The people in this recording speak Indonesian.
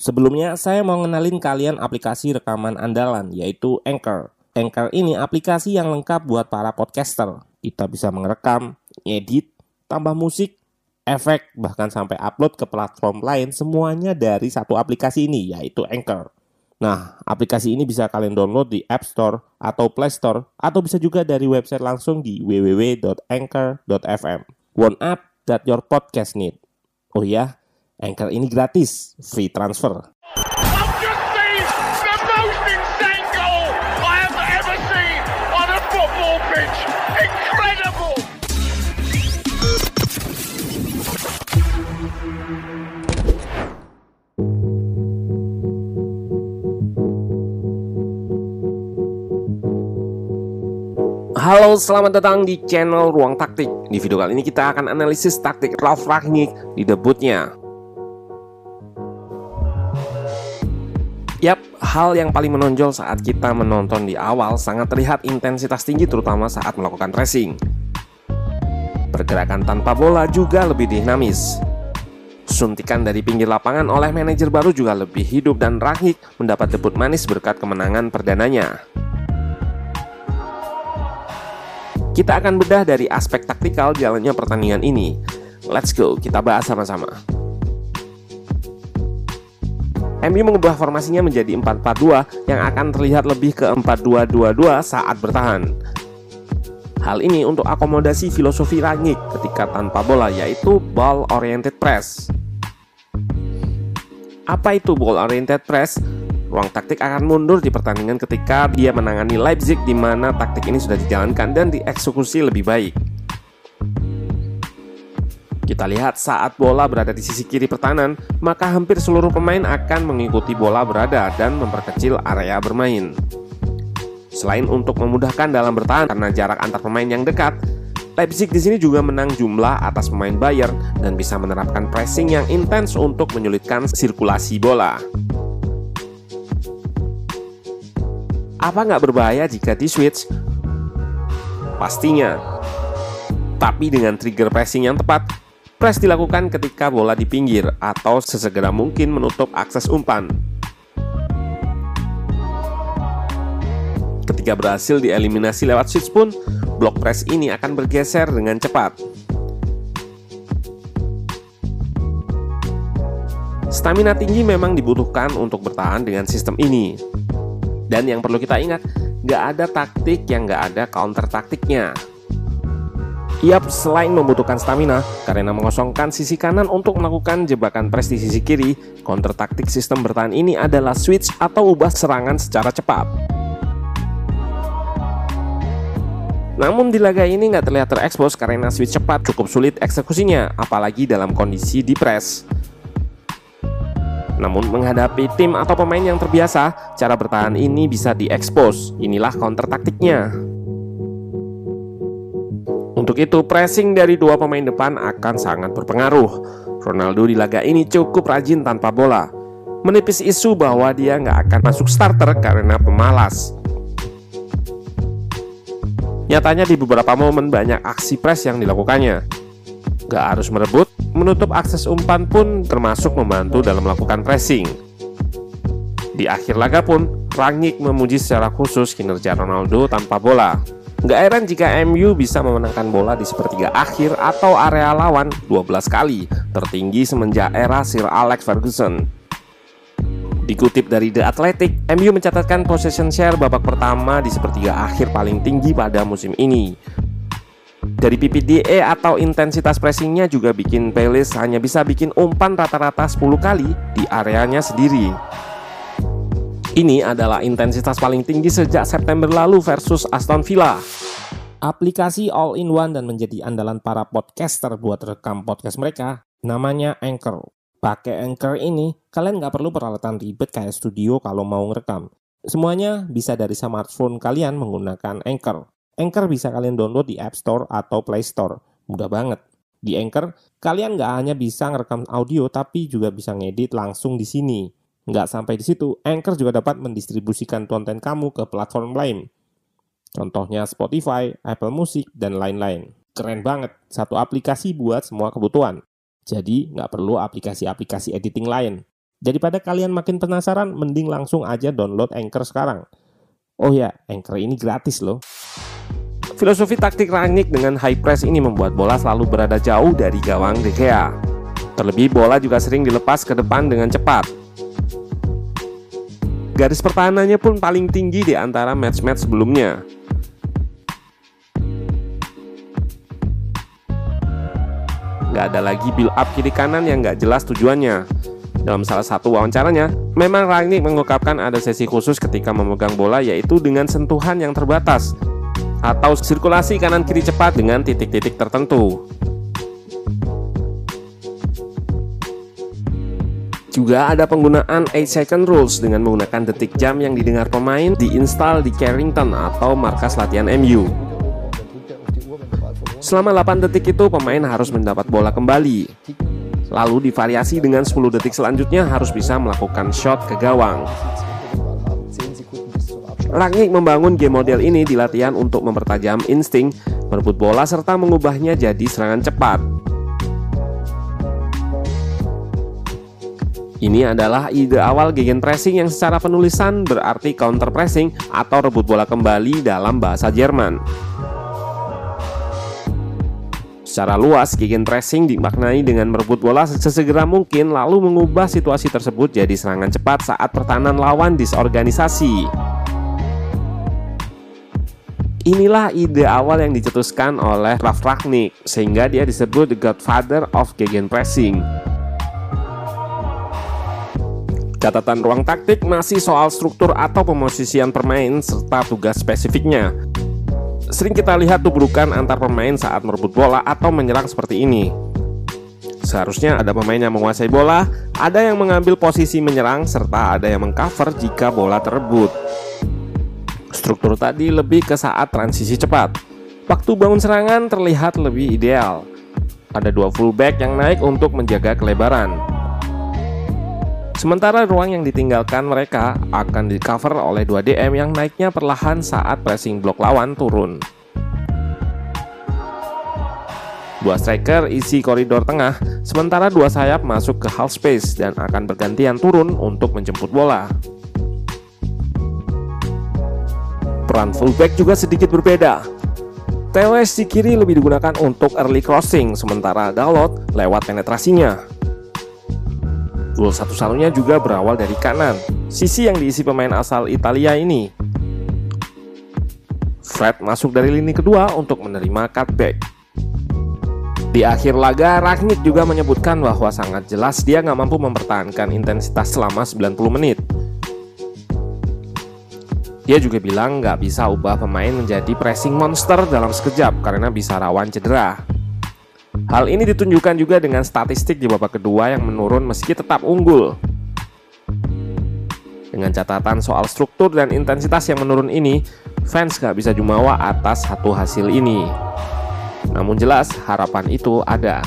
Sebelumnya, saya mau ngenalin kalian aplikasi rekaman andalan, yaitu Anchor. Anchor ini aplikasi yang lengkap buat para podcaster. Kita bisa merekam, ngedit, tambah musik, efek, bahkan sampai upload ke platform lain semuanya dari satu aplikasi ini, yaitu Anchor. Nah, aplikasi ini bisa kalian download di App Store atau Play Store, atau bisa juga dari website langsung di www.anchor.fm. One app that your podcast need. Oh ya, Anchor ini gratis, free transfer. Halo, selamat datang di channel Ruang Taktik. Di video kali ini kita akan analisis taktik Ralf Rangnick di debutnya Yap, hal yang paling menonjol saat kita menonton di awal sangat terlihat intensitas tinggi terutama saat melakukan racing. Pergerakan tanpa bola juga lebih dinamis. Suntikan dari pinggir lapangan oleh manajer baru juga lebih hidup dan Rangnick mendapat debut manis berkat kemenangan perdananya. Kita akan bedah dari aspek taktikal jalannya pertandingan ini. Let's go, kita bahas sama-sama. MU mengubah formasinya menjadi 4-4-2 yang akan terlihat lebih ke 4-2-2-2 saat bertahan. Hal ini untuk akomodasi filosofi Rangnick ketika tanpa bola yaitu ball oriented press. Apa itu ball oriented press? Ruang taktik akan mundur di pertandingan ketika dia menangani Leipzig di mana taktik ini sudah dijalankan dan dieksekusi lebih baik. Kita lihat saat bola berada di sisi kiri pertahanan, maka hampir seluruh pemain akan mengikuti bola berada dan memperkecil area bermain. Selain untuk memudahkan dalam bertahan karena jarak antar pemain yang dekat, Leipzig di sini juga menang jumlah atas pemain Bayern dan bisa menerapkan pressing yang intens untuk menyulitkan sirkulasi bola. Apa nggak berbahaya jika di switch? Pastinya. Tapi dengan trigger pressing yang tepat, Press dilakukan ketika bola di pinggir atau sesegera mungkin menutup akses umpan. Ketika berhasil dieliminasi lewat switch pun, blok press ini akan bergeser dengan cepat. Stamina tinggi memang dibutuhkan untuk bertahan dengan sistem ini. Dan yang perlu kita ingat, nggak ada taktik yang nggak ada counter taktiknya. Yap, selain membutuhkan stamina, karena mengosongkan sisi kanan untuk melakukan jebakan press di sisi kiri, counter taktik sistem bertahan ini adalah switch atau ubah serangan secara cepat. Namun di laga ini nggak terlihat terekspos karena switch cepat cukup sulit eksekusinya, apalagi dalam kondisi di press. Namun menghadapi tim atau pemain yang terbiasa, cara bertahan ini bisa diekspos. Inilah counter taktiknya. Untuk itu, pressing dari dua pemain depan akan sangat berpengaruh. Ronaldo di laga ini cukup rajin tanpa bola. Menipis isu bahwa dia nggak akan masuk starter karena pemalas. Nyatanya di beberapa momen banyak aksi press yang dilakukannya. Gak harus merebut, menutup akses umpan pun termasuk membantu dalam melakukan pressing. Di akhir laga pun, Rangnick memuji secara khusus kinerja Ronaldo tanpa bola. Nggak heran jika MU bisa memenangkan bola di sepertiga akhir atau area lawan 12 kali, tertinggi semenjak era Sir Alex Ferguson. Dikutip dari The Athletic, MU mencatatkan possession share babak pertama di sepertiga akhir paling tinggi pada musim ini. Dari PPDA atau intensitas pressingnya juga bikin Palace hanya bisa bikin umpan rata-rata 10 kali di areanya sendiri. Ini adalah intensitas paling tinggi sejak September lalu versus Aston Villa. Aplikasi all-in-one dan menjadi andalan para podcaster buat rekam podcast mereka, namanya Anchor. Pakai Anchor ini, kalian nggak perlu peralatan ribet kayak studio kalau mau ngerekam. Semuanya bisa dari smartphone kalian menggunakan Anchor. Anchor bisa kalian download di App Store atau Play Store. Mudah banget. Di Anchor, kalian nggak hanya bisa ngerekam audio, tapi juga bisa ngedit langsung di sini. Nggak sampai di situ, Anchor juga dapat mendistribusikan konten kamu ke platform lain. Contohnya Spotify, Apple Music, dan lain-lain. Keren banget, satu aplikasi buat semua kebutuhan. Jadi, nggak perlu aplikasi-aplikasi editing lain. Daripada kalian makin penasaran, mending langsung aja download Anchor sekarang. Oh ya, Anchor ini gratis loh. Filosofi taktik Rangnick dengan high press ini membuat bola selalu berada jauh dari gawang De Gea. Terlebih bola juga sering dilepas ke depan dengan cepat. Garis pertahanannya pun paling tinggi di antara match-match sebelumnya. Gak ada lagi build up kiri kanan yang gak jelas tujuannya. Dalam salah satu wawancaranya, memang Rangnick mengungkapkan ada sesi khusus ketika memegang bola yaitu dengan sentuhan yang terbatas atau sirkulasi kanan kiri cepat dengan titik-titik tertentu. Juga ada penggunaan 8 second rules dengan menggunakan detik jam yang didengar pemain diinstal di Carrington atau markas latihan MU. Selama 8 detik itu pemain harus mendapat bola kembali. Lalu divariasi dengan 10 detik selanjutnya harus bisa melakukan shot ke gawang. Rangnick membangun game model ini di latihan untuk mempertajam insting, merebut bola serta mengubahnya jadi serangan cepat. Ini adalah ide awal gegen pressing yang secara penulisan berarti counter pressing atau rebut bola kembali dalam bahasa Jerman. Secara luas, gegen pressing dimaknai dengan merebut bola sesegera mungkin lalu mengubah situasi tersebut jadi serangan cepat saat pertahanan lawan disorganisasi. Inilah ide awal yang dicetuskan oleh Ralf Ragnick sehingga dia disebut the godfather of gegenpressing. Catatan ruang taktik masih soal struktur atau pemosisian pemain serta tugas spesifiknya. Sering kita lihat tubrukan antar pemain saat merebut bola atau menyerang seperti ini. Seharusnya ada pemain yang menguasai bola, ada yang mengambil posisi menyerang, serta ada yang mengcover jika bola terebut. Struktur tadi lebih ke saat transisi cepat. Waktu bangun serangan terlihat lebih ideal. Ada dua fullback yang naik untuk menjaga kelebaran. Sementara ruang yang ditinggalkan mereka akan di cover oleh dua DM yang naiknya perlahan saat pressing blok lawan turun. Dua striker isi koridor tengah, sementara dua sayap masuk ke half space dan akan bergantian turun untuk menjemput bola. Peran fullback juga sedikit berbeda. TWS di kiri lebih digunakan untuk early crossing, sementara Dalot lewat penetrasinya. Gol satu-satunya juga berawal dari kanan, sisi yang diisi pemain asal Italia ini. Fred masuk dari lini kedua untuk menerima cutback. Di akhir laga, Ragnik juga menyebutkan bahwa sangat jelas dia nggak mampu mempertahankan intensitas selama 90 menit. Dia juga bilang nggak bisa ubah pemain menjadi pressing monster dalam sekejap karena bisa rawan cedera. Hal ini ditunjukkan juga dengan statistik di babak kedua yang menurun meski tetap unggul. Dengan catatan soal struktur dan intensitas yang menurun ini, fans nggak bisa jumawa atas satu hasil ini. Namun jelas harapan itu ada.